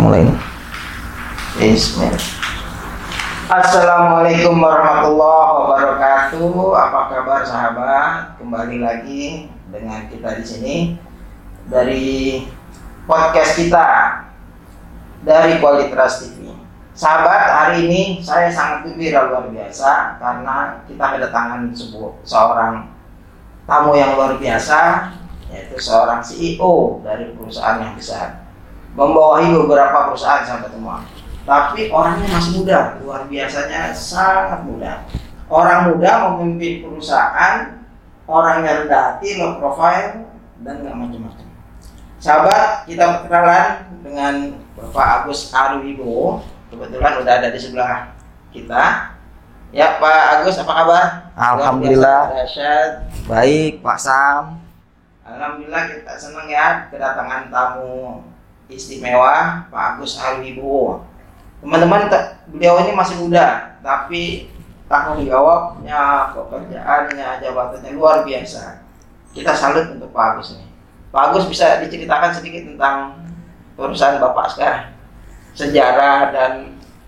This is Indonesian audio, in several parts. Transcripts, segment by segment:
Mulai. Bismillah. Assalamualaikum warahmatullahi wabarakatuh. Apa kabar sahabat? Kembali lagi dengan kita di sini dari podcast kita dari Kualitas TV. Sahabat, hari ini saya sangat gembira luar biasa karena kita kedatangan sebuah seorang tamu yang luar biasa yaitu seorang CEO dari perusahaan yang besar membawahi beberapa perusahaan sahabat semua tapi orangnya masih muda luar biasanya sangat muda. Orang muda memimpin perusahaan orangnya rendah hati low profile dan nggak macam-macam. Sahabat kita berkenalan dengan Bapak Agus Arwibowo kebetulan udah ada di sebelah kita. Ya Pak Agus apa kabar? Alhamdulillah. Biasa. Baik, Pak Sam. Alhamdulillah kita senang ya kedatangan tamu istimewa Pak Agus Arwibowo. Teman-teman, te- beliau ini masih muda, tapi tanggung jawabnya, pekerjaannya, jabatannya luar biasa. Kita salut untuk Pak Agus ini. Pak Agus bisa diceritakan sedikit tentang perusahaan Bapak sekarang, sejarah dan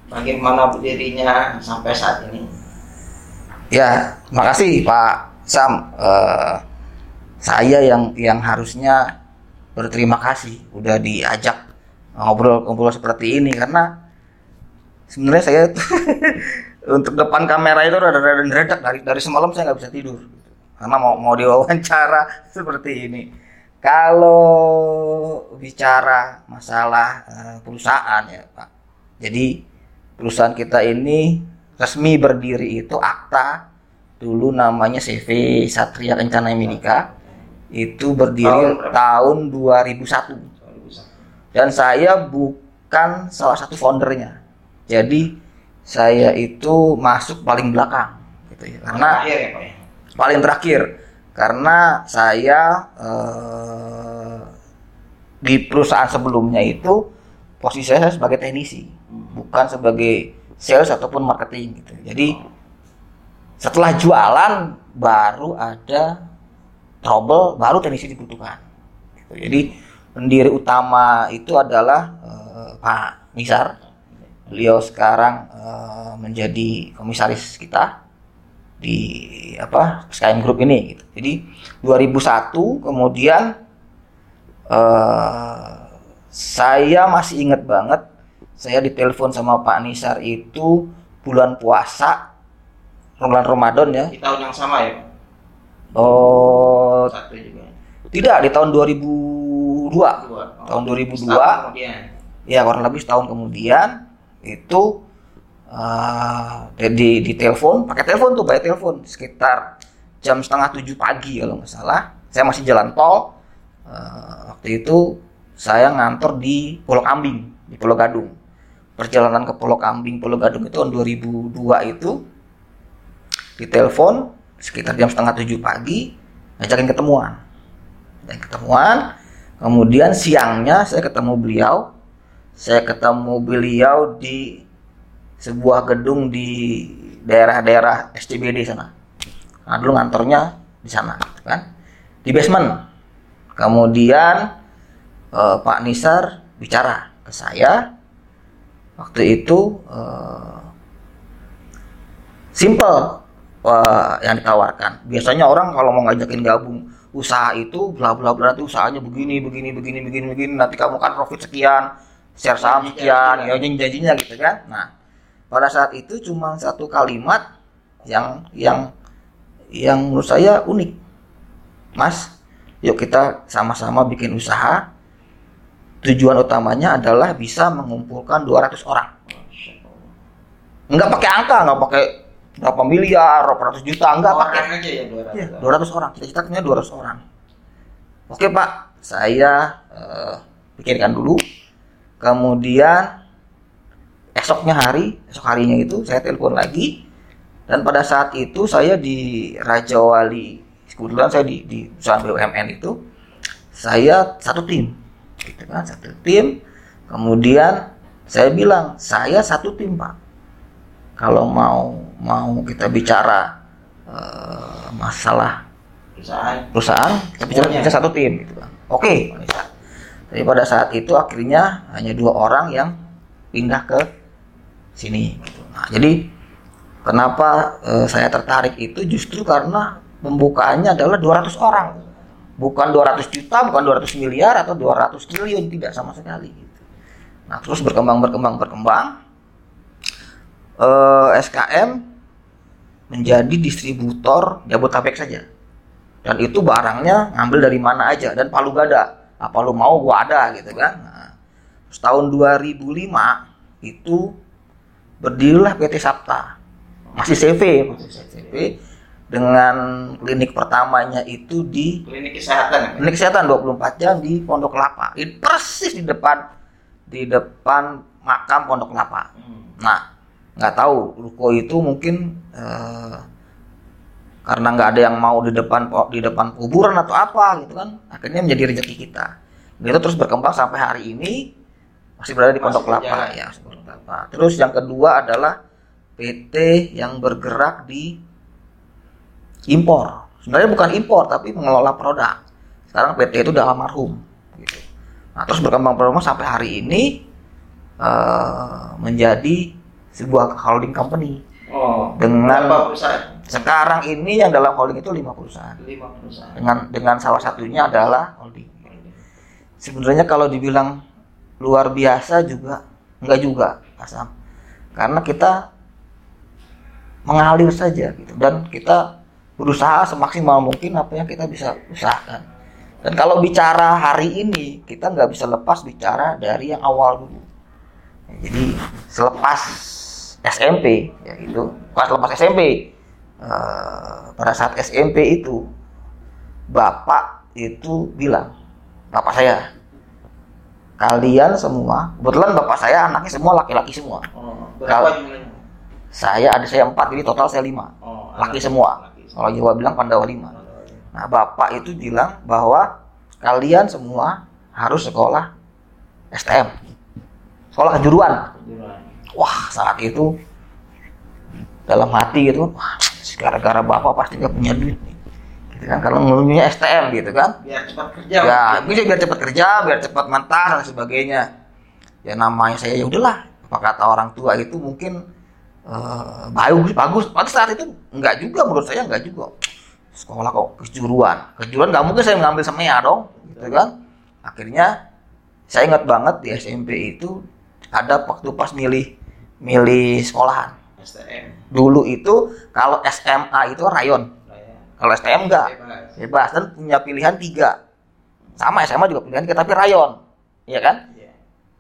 bagaimana berdirinya sampai saat ini. Ya, makasih Pak Sam. Eh, saya yang yang harusnya berterima kasih udah diajak ngobrol-ngobrol seperti ini. Karena sebenarnya saya untuk depan kamera itu rada rada ngeredak. Dari dari semalam saya nggak bisa tidur. Karena mau mau diwawancara seperti ini. Kalau bicara masalah eh, perusahaan ya Pak, jadi perusahaan kita ini resmi berdiri itu akta dulu namanya CV Satria Kencana Minika itu berdiri Tahun tahun 2001 dan saya bukan salah satu foundernya. Jadi saya itu masuk paling belakang gitu ya. Karena Akhir ya Pak ya. paling terakhir. Karena saya eh, di perusahaan sebelumnya itu posisi saya sebagai teknisi bukan sebagai sales ataupun marketing gitu. Jadi setelah jualan baru ada trouble baru teknisi dibutuhkan gitu. jadi pendiri utama itu adalah eh, Pak Nisar beliau sekarang eh, menjadi komisaris kita di apa Skyrim Group ini gitu. Jadi 2001 kemudian eh saya masih ingat banget saya ditelepon sama Pak Nisar itu bulan puasa bulan Ramadan ya. Di tahun yang sama ya? Oh, Satu juga. tidak di tahun 2002. Dua. Tahun 2002. Setahun kemudian. Ya, kurang lebih setahun kemudian itu uh, di di telepon, pakai telepon tuh, pakai telepon sekitar jam setengah tujuh pagi kalau nggak salah. Saya masih jalan tol. Uh, waktu itu saya ngantor di Pulau Kambing, di Pulau Gadung. Perjalanan ke Pulau Kambing, Pulau Gadung itu tahun 2002 itu ditelepon sekitar jam setengah tujuh pagi, ngajakin ketemuan. Dan ketemuan, kemudian siangnya saya ketemu beliau, saya ketemu beliau di sebuah gedung di daerah-daerah SCBD sana. Nah, dulu ngantornya di sana, kan? Di basement. Kemudian eh, Pak Nisar bicara ke saya. Waktu itu eh, simple eh, yang ditawarkan. Biasanya orang kalau mau ngajakin gabung usaha itu bla bla bla nanti usahanya begini begini begini begini begini nanti kamu kan profit sekian share saham sekian ya janji-janjinya gitu kan. Nah pada saat itu cuma satu kalimat yang yang yang menurut saya unik. Mas yuk kita sama-sama bikin usaha. Tujuan utamanya adalah bisa mengumpulkan 200 orang. Nggak pakai angka nggak pakai berapa miliar berapa ratus juta nggak pakai Orang aja ya 200. Ya, 200 orang. Kita cetaknya 200 orang. Oke, Pak. Saya eh, pikirkan dulu. Kemudian esoknya hari, esok harinya itu saya telepon lagi. Dan pada saat itu saya di Raja Wali, kebetulan saya di, di perusahaan BUMN itu, saya satu tim. Gitu kan, satu tim. Kemudian saya bilang, saya satu tim, Pak. Kalau mau mau kita bicara eh, masalah Perusahaan. perusahaan kita bicara bisa satu tim gitu kan oke Nisa. Jadi pada saat itu akhirnya hanya dua orang yang pindah ke sini. gitu. Nah, jadi kenapa eh, saya tertarik itu justru karena pembukaannya adalah 200 orang. Bukan 200 juta, bukan 200 miliar atau 200 triliun, tidak sama sekali. Gitu. Nah, terus berkembang, berkembang, berkembang. Eh, SKM menjadi distributor Jabodetabek saja. Dan itu barangnya ngambil dari mana aja dan palu gada. Apa lu mau gua ada gitu kan. Nah, terus tahun 2005 itu berdirilah PT Sapta. Masih CV, masih CV dengan klinik pertamanya itu di Klinik kesehatan. ya? klinik kesehatan 24 jam di Pondok Kelapa. Ini persis di depan di depan makam Pondok Kelapa. Hmm. Nah, nggak tahu ruko itu mungkin eh, karena nggak ada yang mau di depan di depan kuburan atau apa gitu kan, akhirnya menjadi rezeki kita. Itu terus berkembang sampai hari ini masih berada di Pondok Kelapa ya, Pondok Kelapa. Terus yang kedua adalah PT yang bergerak di impor. Sebenarnya bukan impor tapi mengelola produk. Sekarang PT itu udah almarhum gitu. Nah, terus berkembang berkembang sampai hari ini eh, menjadi sebuah holding company. Oh. Dengan- berapa perusahaan? Sekarang ini yang dalam holding itu lima perusahaan. Lima perusahaan. Dengan dengan salah satunya adalah holding. Sebenarnya kalau dibilang luar biasa juga enggak juga, Asam. Karena kita mengalir saja gitu dan kita berusaha semaksimal mungkin apa yang kita bisa usahakan. Dan kalau bicara hari ini kita nggak bisa lepas bicara dari yang awal dulu. Jadi selepas SMP ya itu pas lepas SMP eh, pada saat SMP itu bapak itu bilang bapak saya kalian semua kebetulan bapak saya anaknya semua laki-laki semua Oh. Kalau- Berapa jumlahnya? saya ada saya empat jadi total saya lima Oh. laki semua laki kalau Jawa bilang Pandawa lima nah bapak itu bilang bahwa kalian semua harus sekolah STM sekolah Kejuruan. Wah saat itu dalam hati gitu wah gara-gara bapak pasti nggak punya duit nih. Gitu kan kalau ngeluhnya STM gitu kan. Biar cepat kerja. ya bisa biar cepat kerja biar cepat mentas dan sebagainya. Ya namanya saya ya udahlah. Apa kata orang tua itu mungkin eh, bagus bagus. Pada saat itu enggak juga menurut saya enggak juga. Sekolah kok kejuruan. Kejuruan nggak mungkin saya mengambil semea dong gitu kan. Akhirnya saya ingat banget di SMP itu ada waktu pas milih milih sekolahan. STM. dulu itu kalau SMA itu rayon. Kalau STM enggak Bebas. bebas. Dan punya pilihan tiga. Sama SMA juga pilihan tiga tapi rayon. Ya kan? Iya.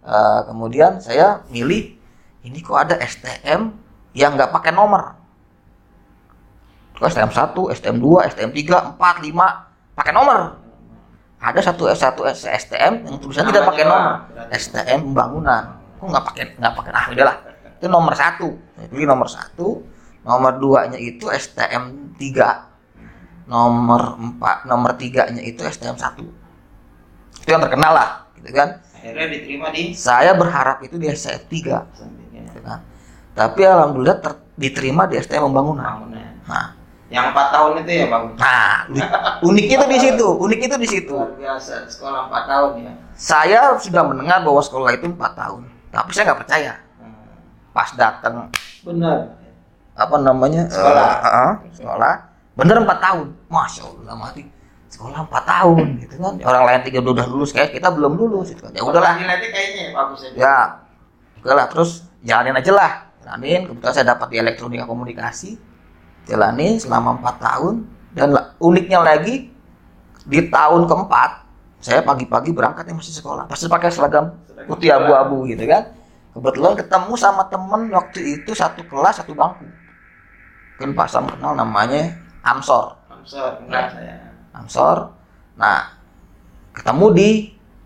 Eh, kemudian saya milih ini kok ada STM yang nggak pakai nomor? Kok STM 1, STM 2, STM 3, 4, 5 pakai nomor? Ada satu satu STM yang tulisannya tidak Namanya pakai nomor. STM pembangunan kok nggak pakai nggak pakai? Ah udahlah itu nomor satu pilih nomor satu nomor duanya itu STM 3 nomor empat nomor tiganya itu STM 1 itu yang terkenal lah gitu kan Akhirnya diterima di saya berharap itu di STM 3 sampingnya. gitu kan. tapi alhamdulillah ter- diterima di STM pembangunan Bangunan. nah Yang empat tahun itu ya bang. nah u- uniknya itu di situ unik itu di situ Luar biasa sekolah empat tahun ya. saya sudah mendengar bahwa sekolah itu empat tahun tapi saya nggak percaya. Pas datang Benar. apa namanya? Sekolah. eh, eh, sekolah. Bener empat tahun. Masya allah mati. Sekolah empat tahun gitu kan. Orang lain tiga udah lulus kayak kita belum lulus gitu kan. Ya udahlah. Nanti kayaknya bagus aja. ya oke lah terus jalanin aja lah. Jalanin kebetulan saya dapat di elektronika komunikasi. Jalanin selama empat tahun. Dan uniknya lagi di tahun keempat saya pagi-pagi berangkatnya masih sekolah. Pasti pakai seragam putih abu-abu gitu kan kebetulan ketemu sama temen waktu itu satu kelas satu bangku mungkin Pak Sam kenal namanya Amsor Amsor, enggak saya. Amsor. Nah, ketemu di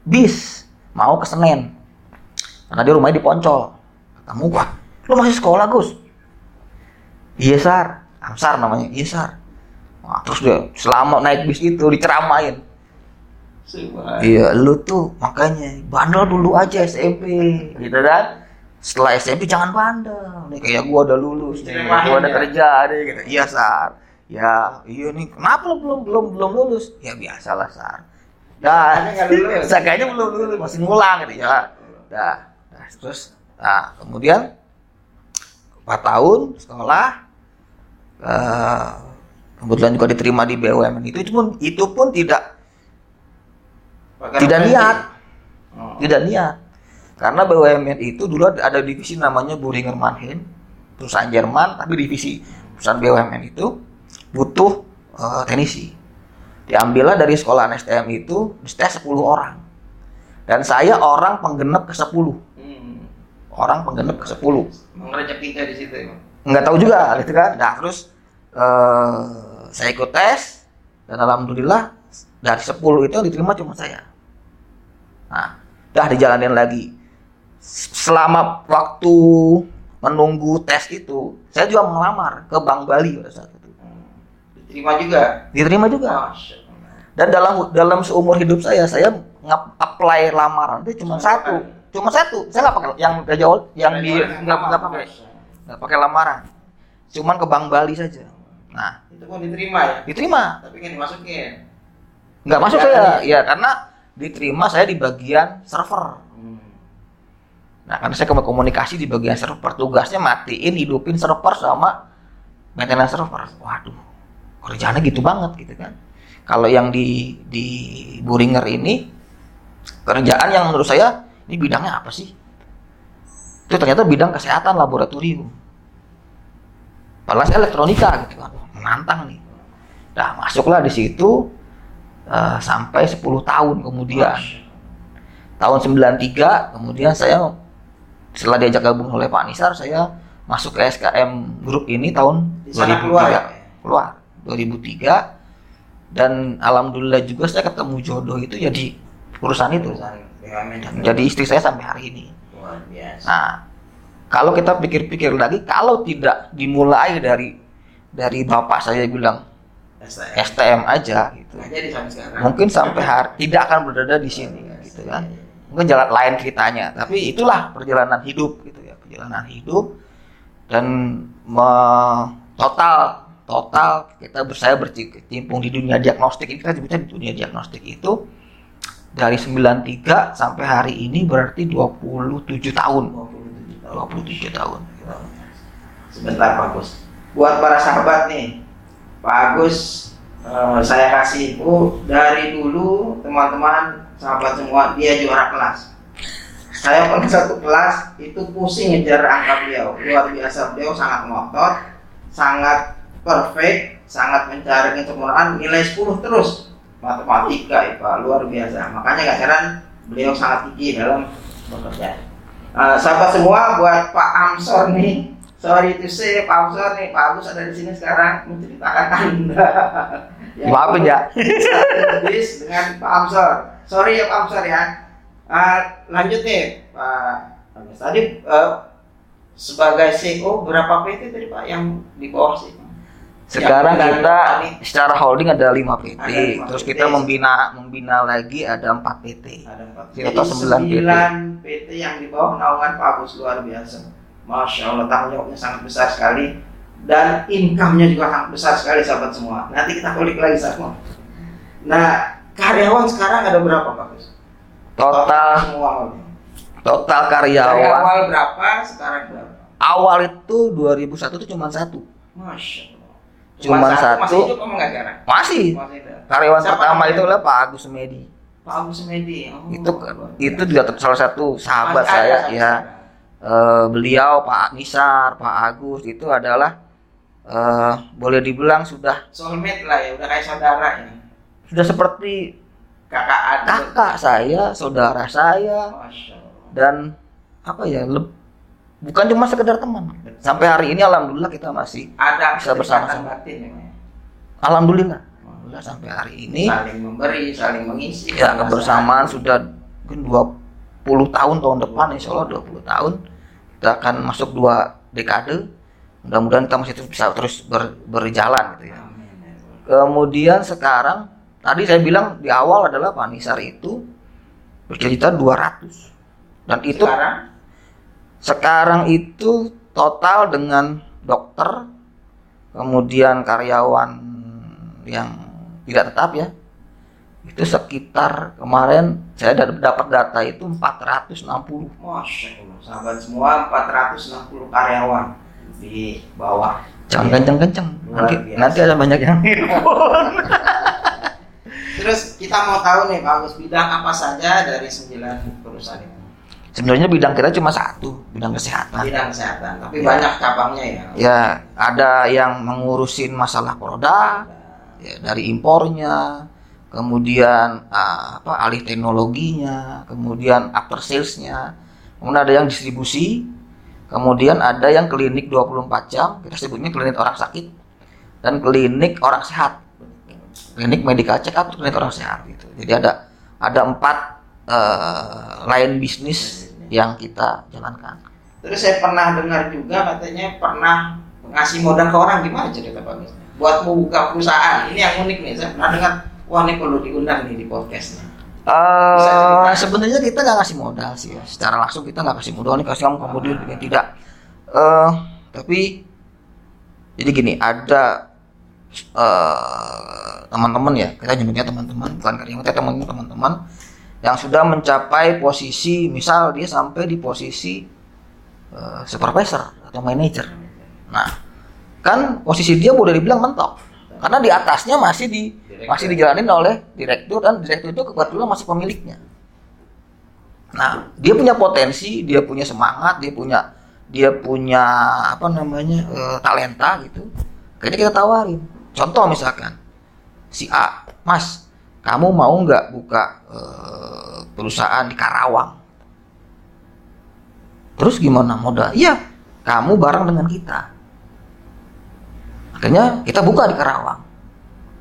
bis mau ke Senen. Karena dia rumahnya di Poncol. Ketemu gua, lu masih sekolah Gus? Iya Sar, Amsar namanya, iya Sar. Wah, terus dia selama naik bis itu diceramain. Iya, lu tuh makanya bandel dulu aja SMP, gitu kan? Setelah SMP jangan bandel. Nih kayak gua udah lulus, nih, gua udah ya? kerja nih, gitu. Iya Sar. Ya, iya nih. Kenapa lu belum belum belum lulus? Ya biasalah Sar. Dah, lulus. saya kayaknya belum lulus, masih ngulang gitu ya. Dah, nah, terus, nah kemudian 4 tahun sekolah, eh, kebetulan juga diterima di BUMN itu, itu pun itu pun tidak Tidak niat, Oh. tidak niat. Karena BUMN itu dulu ada divisi namanya Boehringer Manhen, perusahaan Jerman, tapi divisi perusahaan BUMN itu butuh eh, teknisi. Diambillah dari sekolah STM itu tes 10 orang. Dan saya orang penggenap ke 10. Hmm. Orang penggenap ke 10. Emang rezekinya di situ. Bang. Nggak tahu juga gitu kan. Nah, terus eh, saya ikut tes dan alhamdulillah dari 10 itu yang diterima cuma saya. Nah, dah dijalanin lagi. Selama waktu menunggu tes itu, saya juga melamar ke Bank Bali pada saat itu. Diterima juga. Diterima juga. Dan dalam dalam seumur hidup saya, saya nge-apply lamaran itu cuma satu, cuma satu. Saya nggak pakai yang Raja Ol- yang di nggak nggak pakai nggak pakai lamaran, cuman ke Bank Bali saja. Nah, Itu pun diterima ya. diterima. Tapi kan dimasukin. Nggak masuk Nggak saya, ya karena diterima saya di bagian server. Nah, karena saya komunikasi di bagian server, tugasnya matiin, hidupin server sama maintenance server. Waduh, kerjaannya gitu banget gitu kan. Kalau yang di di Boehringer ini kerjaan yang menurut saya ini bidangnya apa sih? Itu ternyata bidang kesehatan laboratorium. Padahal saya elektronika gitu kan, menantang nih. Nah, masuklah di situ eh, sampai 10 tahun kemudian. Tahun 93 kemudian saya setelah diajak gabung oleh Pak Nisar saya masuk ke SKM grup ini tahun Di sana keluar ya? keluar 2003 dan alhamdulillah juga saya ketemu jodoh itu ya di perusahaan itu. Dan jadi istri saya sampai hari ini. Nah kalau kita pikir-pikir lagi kalau tidak dimulai dari dari bapak saya bilang STM. STM aja gitu. Jadi mungkin sampai hari tidak akan berada di sini gitu kan. Mungkin jalan lain ceritanya tapi itulah perjalanan hidup gitu ya. Perjalanan hidup dan me- total total kita saya berkecimpung di dunia diagnostik ini kita sebutnya di dunia diagnostik itu dari 93 sampai hari ini berarti 27 tahun. 27 tahun. 27 tahun. Sebentar Pak Agus. Buat para sahabat nih, Pak Agus eh, saya kasih info dari dulu teman-teman sahabat semua dia juara kelas. Saya pernah satu kelas itu pusing ngejar angka beliau luar biasa beliau sangat ngotot, sangat perfect, sangat mencari kesempurnaan nilai 10 terus matematika IPA luar biasa. Makanya gak heran beliau sangat gigih dalam bekerja. Eh, sahabat semua buat Pak Amsor nih sorry to say Pak Amsor nih Pak Agus ada di sini sekarang menceritakan anda Maafin ya. Bis dengan Pak Amsor. Sorry ya Pak Amsor ya. Eh, lanjut nih Pak Agus tadi eh, sebagai CEO berapa PT tadi Pak yang di bawah sih? Sekarang Yang kita dari- secara holding ada 5 PT, Ada lima terus PT. kita membina membina lagi ada 4 PT. ada empat Kita Jadi tahu sembilan PT. sembilan PT yang di bawah naungan Pak Agus luar biasa Masya Allah tanggung jawabnya sangat besar sekali dan income-nya juga sangat besar sekali sahabat semua nanti kita kulik lagi semua nah karyawan sekarang ada berapa Pak Agus? Total semua total dari karyawan awal berapa sekarang berapa? awal itu 2001 itu cuma satu. Masya Allah Cuma masih satu. hidup apa enggak sekarang? Masih. Masih ada. Karyawan Siapa pertama itu adalah Pak Agus Medi. Pak Agus Medi Oh, itu itu juga salah satu sahabat Masih ada saya sampai ya. sekarang. Eh, beliau Pak Nisar, Pak Agus itu adalah eh, boleh dibilang sudah soulmate lah ya udah kayak saudara ini sudah seperti kakak adik kakak saya, saudara saya dan apa ya leb- bukan cuma sekedar teman. Sampai hari ini alhamdulillah kita masih ada Bisa bersama-sama. batin memang. alhamdulillah. Alhamdulillah sampai hari ini saling memberi saling mengisi ya kebersamaan sudah mungkin 20 tahun tahun depan insya Allah 20 tahun kita akan masuk dua dekade. Mudah-mudahan kita masih terus bisa terus ber- berjalan gitu ya. Kemudian sekarang tadi saya bilang di awal adalah Pak Nisar itu bercerita 200 dan itu sekarang? Sekarang itu total dengan dokter kemudian karyawan yang tidak tetap ya itu sekitar kemarin saya dap- dapat data itu 460 Masya Allah, sahabat semua 460 karyawan di bawah. jangan kenceng-kenceng nanti, biasa. nanti ada banyak yang Terus kita mau tahu nih Pak Agus bidang apa saja dari sembilan perusahaan itu? sebenarnya bidang kita cuma satu bidang kesehatan Bidang kesehatan, tapi Ya. banyak cabangnya ya. ya ada yang mengurusin masalah produk ya, dari impornya kemudian ah, apa alih teknologinya kemudian after salesnya kemudian ada yang distribusi kemudian ada yang klinik 24 jam kita sebutnya klinik orang sakit dan klinik orang sehat klinik medical check up klinik orang sehat gitu jadi ada ada empat eh, lain bisnis yang kita jalankan Terus saya pernah dengar juga katanya pernah ngasih modal ke orang gimana cerita Pak? Buat membuka perusahaan. Ini yang unik nih. Saya pernah dengar, wah ini perlu diundang nih di podcastnya. Bisa Eh cerita? sebenarnya kita nggak kasih modal sih ya. Secara langsung kita nggak kasih modal nih kasih kamu kemudian ya, tidak. Eh tapi jadi gini ada eh teman-teman ya kita nyebutnya teman-teman bukan karyawan kita teman teman-teman yang sudah mencapai posisi misal dia sampai di posisi eh, supervisor atau manager. Nah kan posisi dia boleh dibilang mentok karena di atasnya masih di masih dijalanin oleh direktur dan direktur itu kebetulan masih pemiliknya. Nah, dia punya potensi, dia punya semangat, dia punya dia punya apa namanya eh, talenta gitu. Kayaknya kita tawarin. Contoh misalkan si A, Mas, kamu mau nggak buka eh, perusahaan di Karawang? Terus gimana modal? Iya, kamu bareng dengan kita. Akhirnya kita buka di Karawang.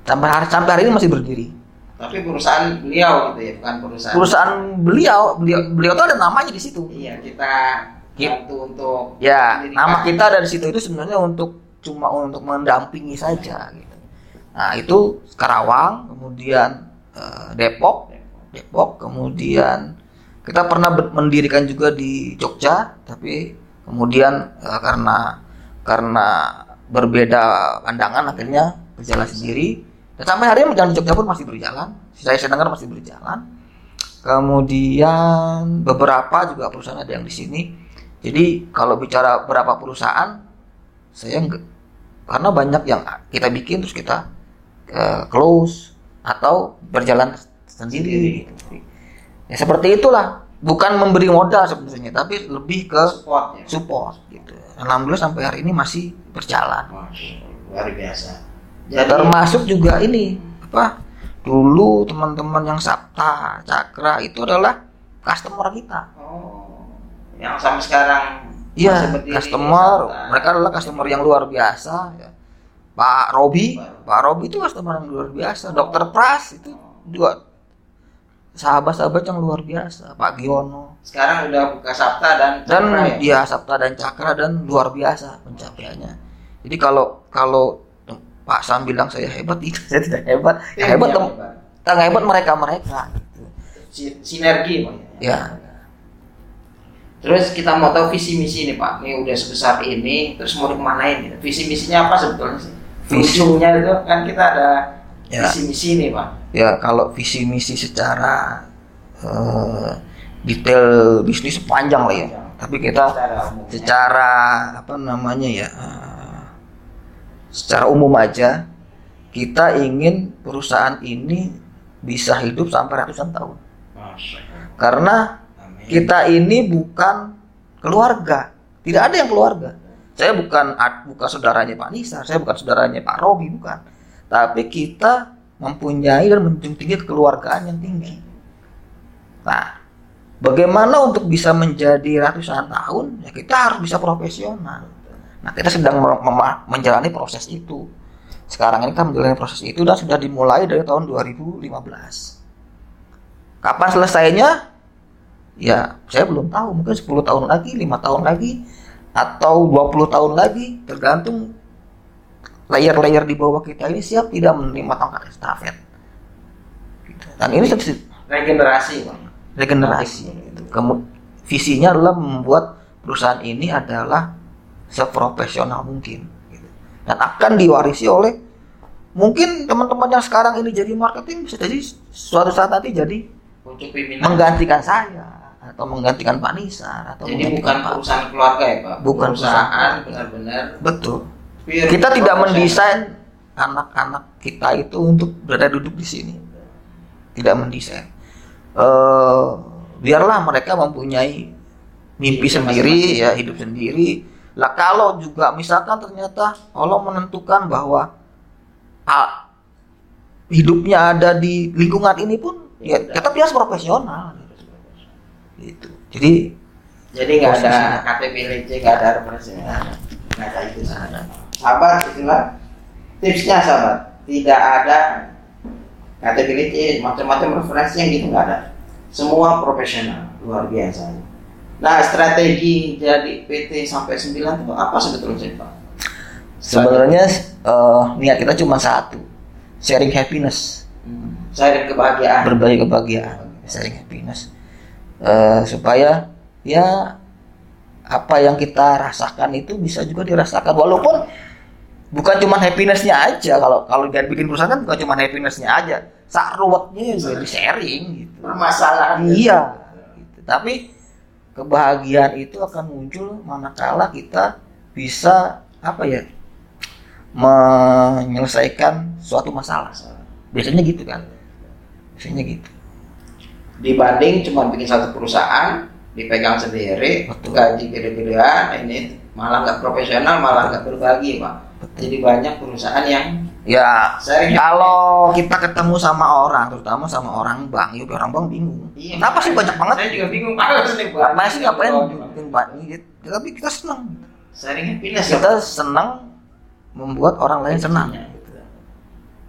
Sampai hari sampai hari ini masih berdiri. Tapi perusahaan beliau gitu ya, bukan perusahaan. Perusahaan beliau, beliau beliau tuh ada namanya di situ. Iya, kita bantu untuk Ya, nama kita dari situ itu sebenarnya untuk cuma untuk mendampingi saja gitu. Nah, itu Karawang, kemudian eh, Depok, Depok, kemudian kita pernah mendirikan juga di Jogja, tapi kemudian eh, karena karena berbeda pandangan akhirnya berjalan sendiri. Dan sampai hari ini jalan Jogja pun masih berjalan. Saya saya dengar masih berjalan. Kemudian beberapa juga perusahaan ada yang di sini. Jadi kalau bicara berapa perusahaan, saya enggak karena banyak yang kita bikin terus kita eh, close atau berjalan sendiri. Ya seperti itulah. Bukan memberi modal sebenarnya, tapi lebih ke support ya. support gitu. Alhamdulillah sampai hari ini masih berjalan. Allah, luar biasa. Jadi Termasuk juga ini apa? Dulu teman-teman yang Sabta, Cakra itu adalah customer kita. oh, yang sampai sekarang Iya, customer. Sabta. Mereka adalah customer yang luar biasa. Ya. Pak Robi, Pak Robi itu customer yang luar biasa. Dokter Pras itu juga sahabat-sahabat yang luar biasa. Pak Giono Sekarang udah buka Sabta dan dan Cakra ya? dia Sabta dan Cakra dan luar biasa pencapaiannya. Jadi kalau kalau Pak Sam bilang saya hebat itu saya tidak hebat. Yang hebat tem- yang hebat mereka mereka. Si- sinergi Pak. Ya. Terus kita mau tahu visi misi nih Pak. Ini udah sebesar ini, terus mau dikemanain gitu. Visi misinya apa sebetulnya sih? Visi- Ujungnya itu kan kita ada Ya. visi misi nih Pak. ya kalau visi misi secara eh, detail bisnis panjang lah ya tapi kita Secara secara apa namanya ya eh, secara umum aja kita ingin perusahaan ini bisa hidup sampai ratusan tahun. Karena kita ini bukan keluarga. Tidak ada yang keluarga. Saya bukan bukan saudaranya Pak Nisar saya bukan saudaranya Pak Robi bukan. Tapi kita mempunyai dan menjunjung tinggi kekeluargaan yang tinggi. Nah bagaimana untuk bisa menjadi ratusan tahun? Ya kita harus bisa profesional nah kita sedang menjalani proses itu sekarang ini kita menjalani proses itu dan sudah dimulai dari tahun 2015 kapan selesainya ya saya belum tahu mungkin 10 tahun lagi lima tahun lagi atau 20 tahun lagi tergantung layer-layer di bawah kita ini siap tidak menerima tongkat estafet Gitu. dan ini regenerasi Pak. regenerasi gitu. Kemu- visinya adalah membuat perusahaan ini adalah seprofesional mungkin gitu. dan akan diwarisi oleh mungkin teman-teman yang sekarang ini jadi marketing bisa jadi suatu saat nanti jadi Untuk pimpinan. menggantikan saya atau menggantikan Pak Nisar atau Jadi bukan Pak perusahaan keluarga ya Pak? Bukan perusahaan benar-benar. betul kita tidak mendesain anak-anak kita itu untuk berada duduk di sini tidak mendesain Eh, biarlah mereka mempunyai mimpi sendiri ya hidup sendiri lah kalau juga misalkan ternyata Allah menentukan bahwa ah, hidupnya ada di lingkungan ini pun ya Ya, kita biasa profesional gitu jadi Jadi nggak ada. KTP LC, nggak ada referensi, nggak ada. Itu sana. Sahabat, itulah tipsnya sahabat. Tidak ada KTP LC, macam-macam referensi yang gitu nggak ada. Semua profesional, luar biasa. Nah, strategi jadi PT sampai 9 itu apa sebetulnya sih, Pak? sebenarnya eh, niat kita cuma satu sharing happiness Hmm. Sharing kebahagiaan. berbagi kebahagiaan sharing happiness Eh, supaya ya apa yang kita rasakan itu bisa juga dirasakan walaupun bukan cuma happinessnya aja kalau kalau dia bikin perusahaan kan bukan cuma happinessnya aja sak ruwetnya juga di sharing gitu Permasalahan. iya gitu. tapi kebahagiaan itu akan muncul manakala kita bisa apa ya menyelesaikan suatu masalah. Biasanya gitu kan? Biasanya gitu. Dibanding cuma bikin satu perusahaan dipegang sendiri Betul. gaji gede-gedean ini malah nggak profesional malah nggak berbagi pak. Jadi banyak perusahaan yang ya kalau kita ketemu sama orang terutama sama orang bank ya orang bank bingung. Iya, kenapa sih banyak banget? Saya juga bingung nih pak. Ngapain sih ngapain bikin bank gitu tapi kita senang. Sharing happiness kita senang membuat orang lain senang. Gitu.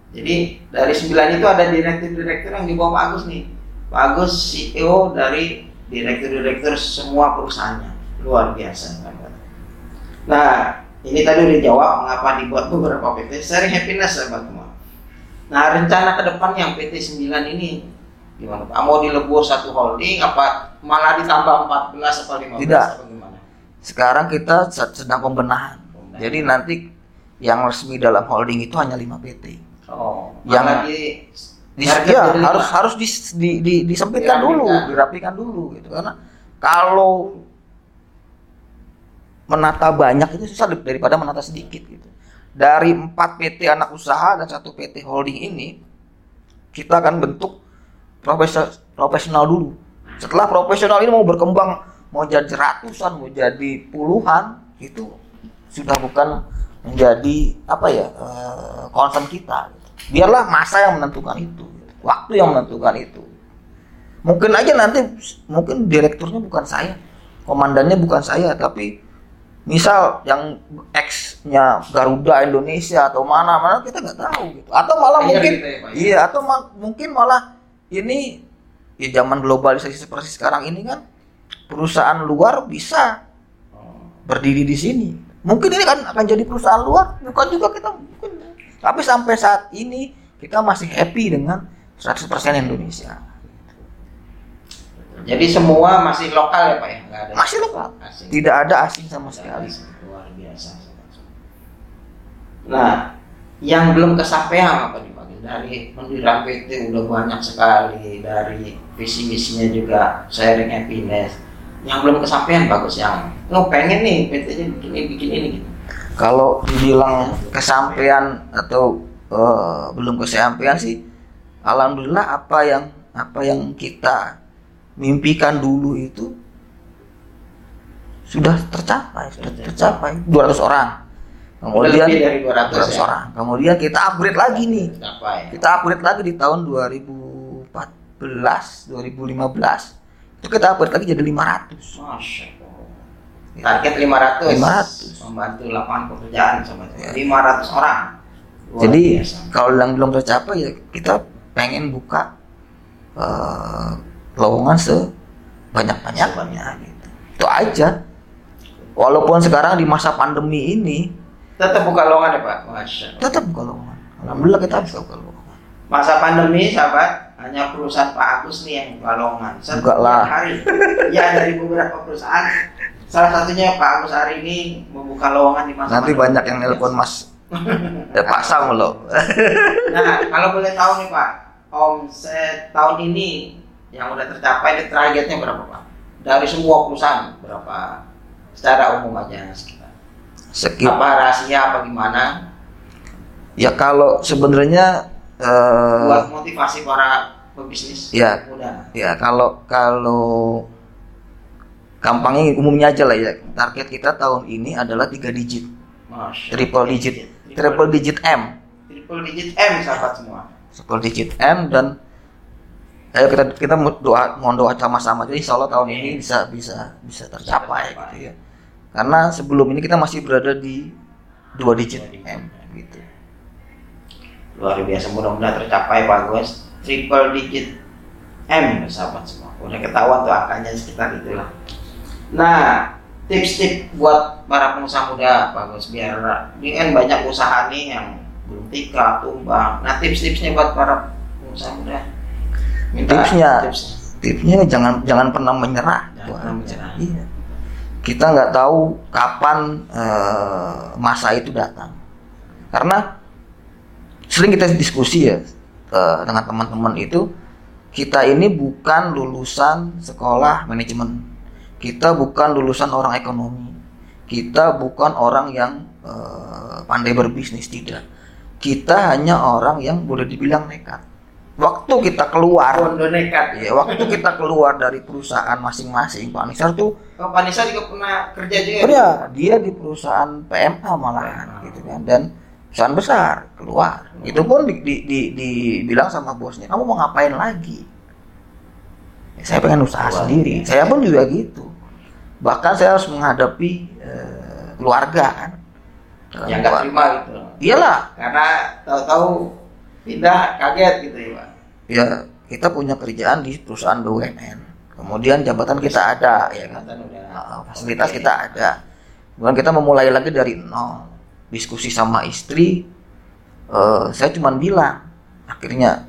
jadi dari sembilan itu ada direktur-direktur yang di bawah Pak Agus nih. Pak Agus CEO dari direktur-direktur semua perusahaannya. Luar biasa nah ini tadi udah jawab mengapa dibuat beberapa PT sharing happiness sahabat semua. Nah rencana ke depan yang PT 9 ini gimana? Pak? Mau dilebur satu holding apa malah ditambah 14 atau 15 Tidak. apa gimana? Sekarang kita se- sedang pembenahan. Jadi nanti yang resmi dalam holding itu hanya 5 PT oh Yang- malah di ya, harus harus di, di, di- disempitkan dulu, Dirapikan. dirapikan dulu gitu. Karena kalau menata banyak itu susah daripada menata sedikit gitu. Dari 4 PT anak usaha dan satu PT holding ini kita akan bentuk profesional dulu. Setelah profesional ini mau berkembang mau jadi ratusan, mau jadi puluhan itu sudah bukan menjadi apa ya eh, concern kita. gitu. Biarlah masa yang menentukan itu, waktu yang menentukan itu. Mungkin aja nanti mungkin direkturnya bukan saya, komandannya bukan saya, tapi misal yang X-nya Garuda Indonesia atau mana mana kita nggak tahu gitu. Atau malah Iya, mungkin gitu ya, Pak, ya. iya atau ma- mungkin malah ini ya zaman globalisasi seperti sekarang ini kan perusahaan luar bisa berdiri di sini. Mungkin ini kan akan jadi perusahaan luar, bukan juga kita mungkin. Tapi sampai saat ini kita masih happy dengan 100% Indonesia. Jadi semua masih lokal ya Pak ya? Nggak ada Masih lokal. asing. Tidak ada asing sama sekali. Luar biasa. Nah, yang belum kesampaian apa nih Pak? Dari pendirian PT udah banyak sekali, dari visi misinya juga sharing happiness. Yang belum kesampaian bagus yang lo pengen nih PT-nya bikin ini bikin ini gitu. Kalau dibilang kesampaian atau eh, belum kesampaian sih, alhamdulillah apa yang apa yang kita mimpikan dulu itu sudah tercapai, sudah tercapai 200 orang. Kemudian lebih dari 200, 200 ya? orang. Kemudian kita upgrade lagi nih. Apa ya? Kita upgrade lagi di tahun 2014, 2015. Itu kita upgrade lagi jadi 500. Masya Allah. Target 500. 500. Membantu lapangan pekerjaan sama Ya. 500 orang. Luar Jadi biasa. kalau yang belum tercapai ya kita pengen buka eh, lowongan sebanyak-banyaknya gitu. Itu aja. Walaupun sekarang di masa pandemi ini tetap buka lowongan ya Pak. Masya tetap buka lowongan. Alhamdulillah kita bisa buka lowongan. Masa pandemi sahabat hanya perusahaan Pak Agus nih yang buka lowongan. Setiap lah. hari. Ya dari beberapa perusahaan. Salah satunya Pak Agus hari ini membuka lowongan di masa Nanti pandemi. banyak yang nelpon Mas Terpaksa mulu. Nah, kalau boleh tahu nih Pak, omset tahun ini yang udah tercapai targetnya berapa Pak? Dari semua perusahaan berapa? Secara umum aja sekitar. Sekitar Apa rahasia apa gimana? ya kalau sebenarnya eh, Buat motivasi para pebisnis Ya. muda. ya kalau kalau gampangnya umumnya aja lah ya target kita tahun ini adalah tiga digit Masya triple digit triple digit M triple digit M sahabat semua. triple digit M dan ayo kita kita mau doa mohon doa sama-sama jadi insya Allah tahun ini bisa bisa bisa tercapai gitu ya karena sebelum ini kita masih berada di dua digit M gitu Luar biasa mudah-mudahan tercapai Pak Gus. Triple digit M sahabat semua. Udah ketahuan tuh angkanya sekitar itulah. Nah, tips-tips buat para pengusaha muda Pak Gus biar ini kan banyak usaha nih yang belum tika, tumbang. Nah, tips-tipsnya buat para pengusaha muda. Tipsnya? tipsnya. tipsnya jangan jangan pernah menyerah. Jangan pernah menyerah. iya. Kita nggak tahu kapan eh, masa itu datang. Karena sering kita diskusi ya eh, dengan teman-teman itu kita ini bukan lulusan sekolah manajemen. Kita bukan lulusan orang ekonomi. Kita bukan orang yang eh, pandai berbisnis tidak. Kita hanya orang yang boleh dibilang nekat waktu kita keluar Bondo nekat. Ya, waktu kita keluar dari perusahaan masing-masing, Pak Nisar tuh Oh, Pak Nisa juga pernah kerja juga. kerja, dia di perusahaan PMA malahan gitu kan dan perusahaan besar keluar. Itu pun di, di, di, dibilang sama bosnya, kamu mau ngapain lagi? Ya, saya pengen usaha Wah. sendiri. Saya pun juga gitu. Bahkan saya harus menghadapi eh, keluarga kan. Yang nggak terima gitu. Iyalah, Karena tahu-tahu pindah kaget gitu ya Pak. Ya kita punya kerjaan di perusahaan BUMN. Kemudian jabatan kita ada, ya kan. Nah, fasilitas kita ada. Kemudian kita memulai lagi dari nol. Diskusi sama istri, eh, saya cuma bilang, akhirnya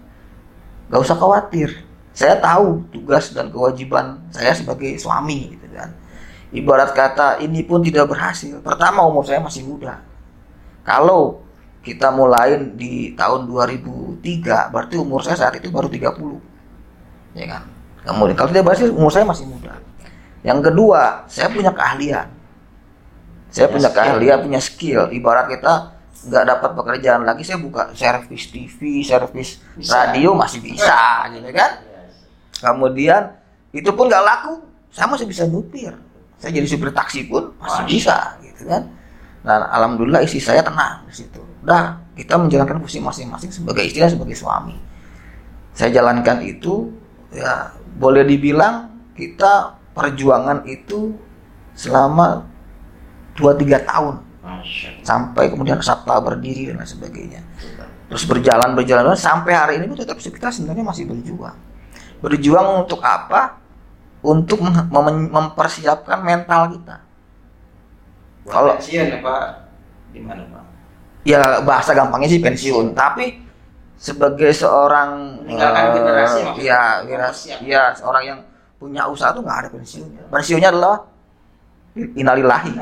gak usah khawatir. Saya tahu tugas dan kewajiban saya sebagai suami, gitu kan. Ibarat kata ini pun tidak berhasil. Pertama umur saya masih muda. Kalau kita mulai di tahun 2003, berarti umur saya saat itu baru 30. Ya kan? Kemudian kalau tidak berhasil umur saya masih muda. Yang kedua, saya punya keahlian. Saya Punya punya skill. keahlian, punya skill. Ibarat kita nggak dapat pekerjaan lagi, saya buka servis TV, servis radio masih bisa, gitu kan? Kemudian itu pun nggak laku, saya masih bisa nyupir. Saya jadi supir taksi pun masih bisa, gitu kan? Dan alhamdulillah istri saya tenang di situ. Udah, kita menjalankan fungsi masing-masing sebagai istri dan sebagai suami. Saya jalankan itu, ya boleh dibilang kita perjuangan itu selama 2-3 tahun sampai kemudian Sabta berdiri dan lain sebagainya. Terus berjalan berjalan sampai hari ini pun tetap kita sebenarnya masih berjuang. Berjuang untuk apa? Untuk mem- mem- mempersiapkan mental kita. Kalau- pensiun ya Pak. Gimana Pak? Ya bahasa gampangnya sih pensiun, tapi sebagai seorang Meninggalkan generasi maksudnya. ya generasi ya seorang yang punya usaha tuh nggak ada pensiunnya. Pensiunnya adalah inalillahi.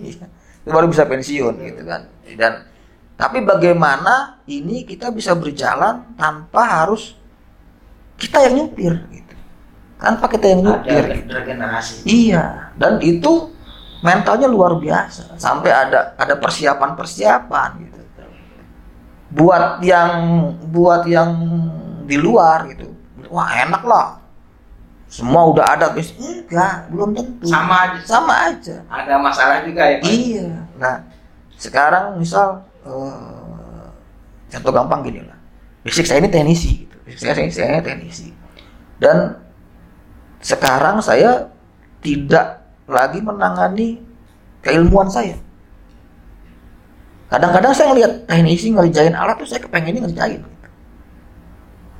Iya. itu baru bisa pensiun gitu kan dan tapi bagaimana ini kita bisa berjalan tanpa harus kita yang nyupir gitu tanpa kita yang nyupir Ada gitu. regenerasi. iya dan itu mentalnya luar biasa sampai ada ada persiapan persiapan gitu buat yang buat yang di luar gitu wah enak lah semua udah ada bis enggak belum tentu Sama aja. sama aja Ada masalah juga ya Pak. Iya. Nah, sekarang misal eh, contoh gampang gini lah. Basic saya ini teknisi gitu. Basic saya, saya, saya teknisi. Dan sekarang saya tidak lagi menangani keilmuan saya. Kadang-kadang saya ngelihat teknisi ngerjain alat tuh saya kepengennya ngerjain. Gitu.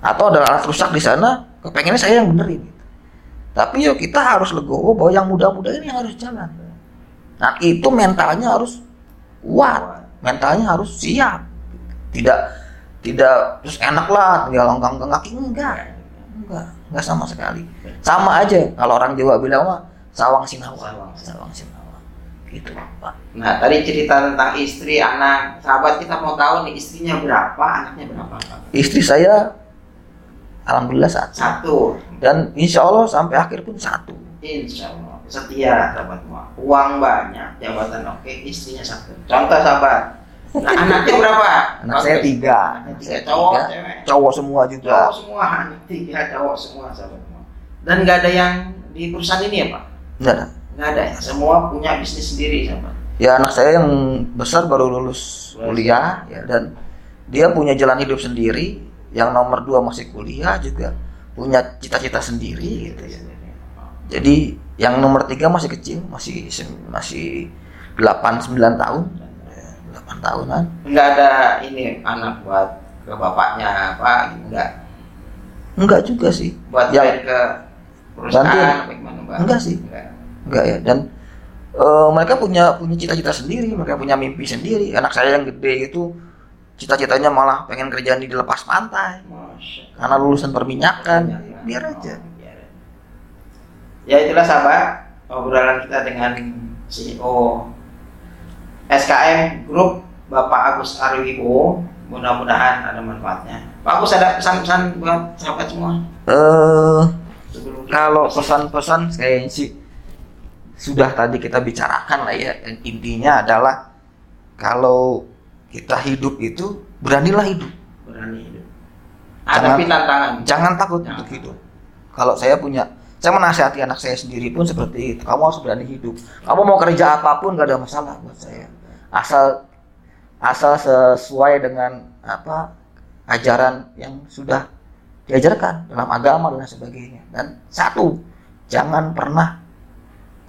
Atau ada alat rusak di sana, kepengennya saya yang benerin. Tapi yuk kita harus legowo bahwa yang muda-muda ini harus jalan. Nah itu mentalnya harus kuat, mentalnya harus siap. Tidak tidak terus enak lah tinggal longgang kaki enggak, enggak, enggak sama sekali. Sama aja kalau orang Jawa bilang mah sawang sinawa, Sawang. sawang sinawa. gitu Pak. Nah, tadi cerita tentang istri, anak, sahabat kita mau tahu nih istrinya berapa, anaknya berapa? Pak? Istri saya alhamdulillah satu Satu. dan insya Allah sampai akhir pun satu. Insya Allah setia sahabat semua. Uang banyak, jabatan oke, istrinya satu. Contoh sahabat. Nah, anaknya berapa? Anak saya tiga, Anak anak tiga saya cowok, tiga. cewek. cowok semua juga. Cowok semua, anak tiga cowok semua sahabat semua. Dan nggak ada yang di perusahaan ini ya Pak? Enggak ada. Nggak ada ya. Semua punya bisnis sendiri sahabat. Ya anak saya yang besar baru lulus kuliah ya dan dia punya jalan hidup sendiri. Yang nomor dua masih kuliah juga punya cita-cita sendiri gitu ya. Jadi yang nomor tiga masih kecil, masih masih 8 9 tahun. Ya, 8 tahunan. Nggak ada ini anak buat ke bapaknya apa? Enggak. Enggak juga sih. Buat Ya. main ke perusahaan Pak? Enggak sih. Enggak. Enggak ya. Dan eh, mereka punya punya cita-cita sendiri, mereka punya mimpi sendiri. Anak saya yang gede itu cita-citanya malah pengen kerjaan di lepas pantai Masya karena lulusan perminyakan. Biar aja. Ya itulah sahabat obrolan kita dengan CEO SKM Group Bapak Agus Arwibo. Mudah-mudahan ada manfaatnya. Pak Agus ada pesan-pesan buat sahabat semua Eh kita kalau pesan-pesan saya sih sudah tadi kita bicarakan lah ya. Dan intinya adalah kalau kita hidup itu beranilah hidup. Berani hidup. Hadapi tantangan. jangan takut Jangan. untuk hidup. Kalau saya punya saya menasihati anak saya sendiri pun seperti itu. Kamu harus berani hidup. Kamu mau kerja apa pun gak ada masalah buat saya. Asal asal sesuai dengan apa ajaran yang sudah diajarkan dalam agama dan sebagainya. Dan satu jangan pernah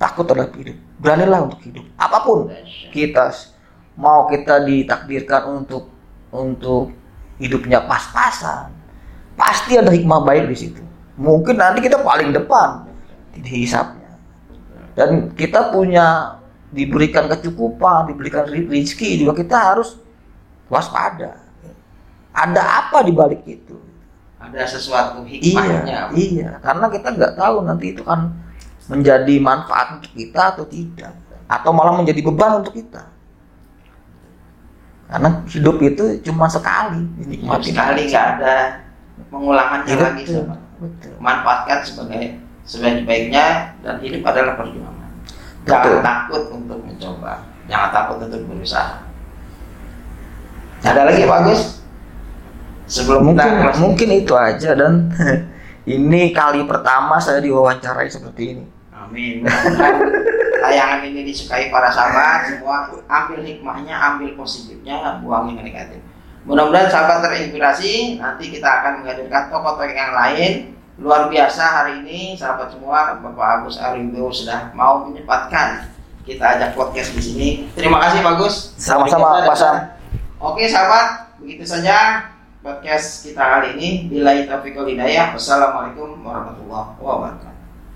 takut terhadap hidup. Beranilah untuk hidup. Apa pun kita mau kita ditakdirkan untuk untuk hidupnya pas-pasan pasti ada hikmah baik di situ. Mungkin nanti kita paling depan di hisapnya dan kita punya diberikan kecukupan diberikan ri- rezeki juga kita harus waspada. Ada apa di balik itu Ada sesuatu iya hikmahnya. iya karena kita nggak tahu nanti itu kan menjadi manfaat untuk kita atau tidak atau malah menjadi beban untuk kita karena hidup itu cuma sekali dinikmati sekali nggak ada mengulangannya Iya, lagi betul, sama. betul. manfaatkan sebagai sebaik-baiknya dan hidup adalah perjuangan. Jangan Betul. takut untuk mencoba, jangan takut untuk berusaha. Ada lagi Pak Agus? Sebelum mungkin kita closing. mungkin itu aja dan ini kali pertama saya diwawancarai seperti ini Amin. Tayangan ini disukai para sahabat semua. Ambil hikmahnya, ambil positifnya, buang yang negatif. Mudah-mudahan sahabat terinspirasi. Nanti kita akan menghadirkan tokoh-tokoh yang lain luar biasa hari ini sahabat semua Bapak Agus Arindo sudah mau menyempatkan kita ajak podcast di sini. Terima kasih Pak Agus. Sama-sama, Pak Sam. Oke sahabat, begitu saja podcast kita kali ini. Bila taufiq hidayah. Wassalamualaikum warahmatullahi wabarakatuh.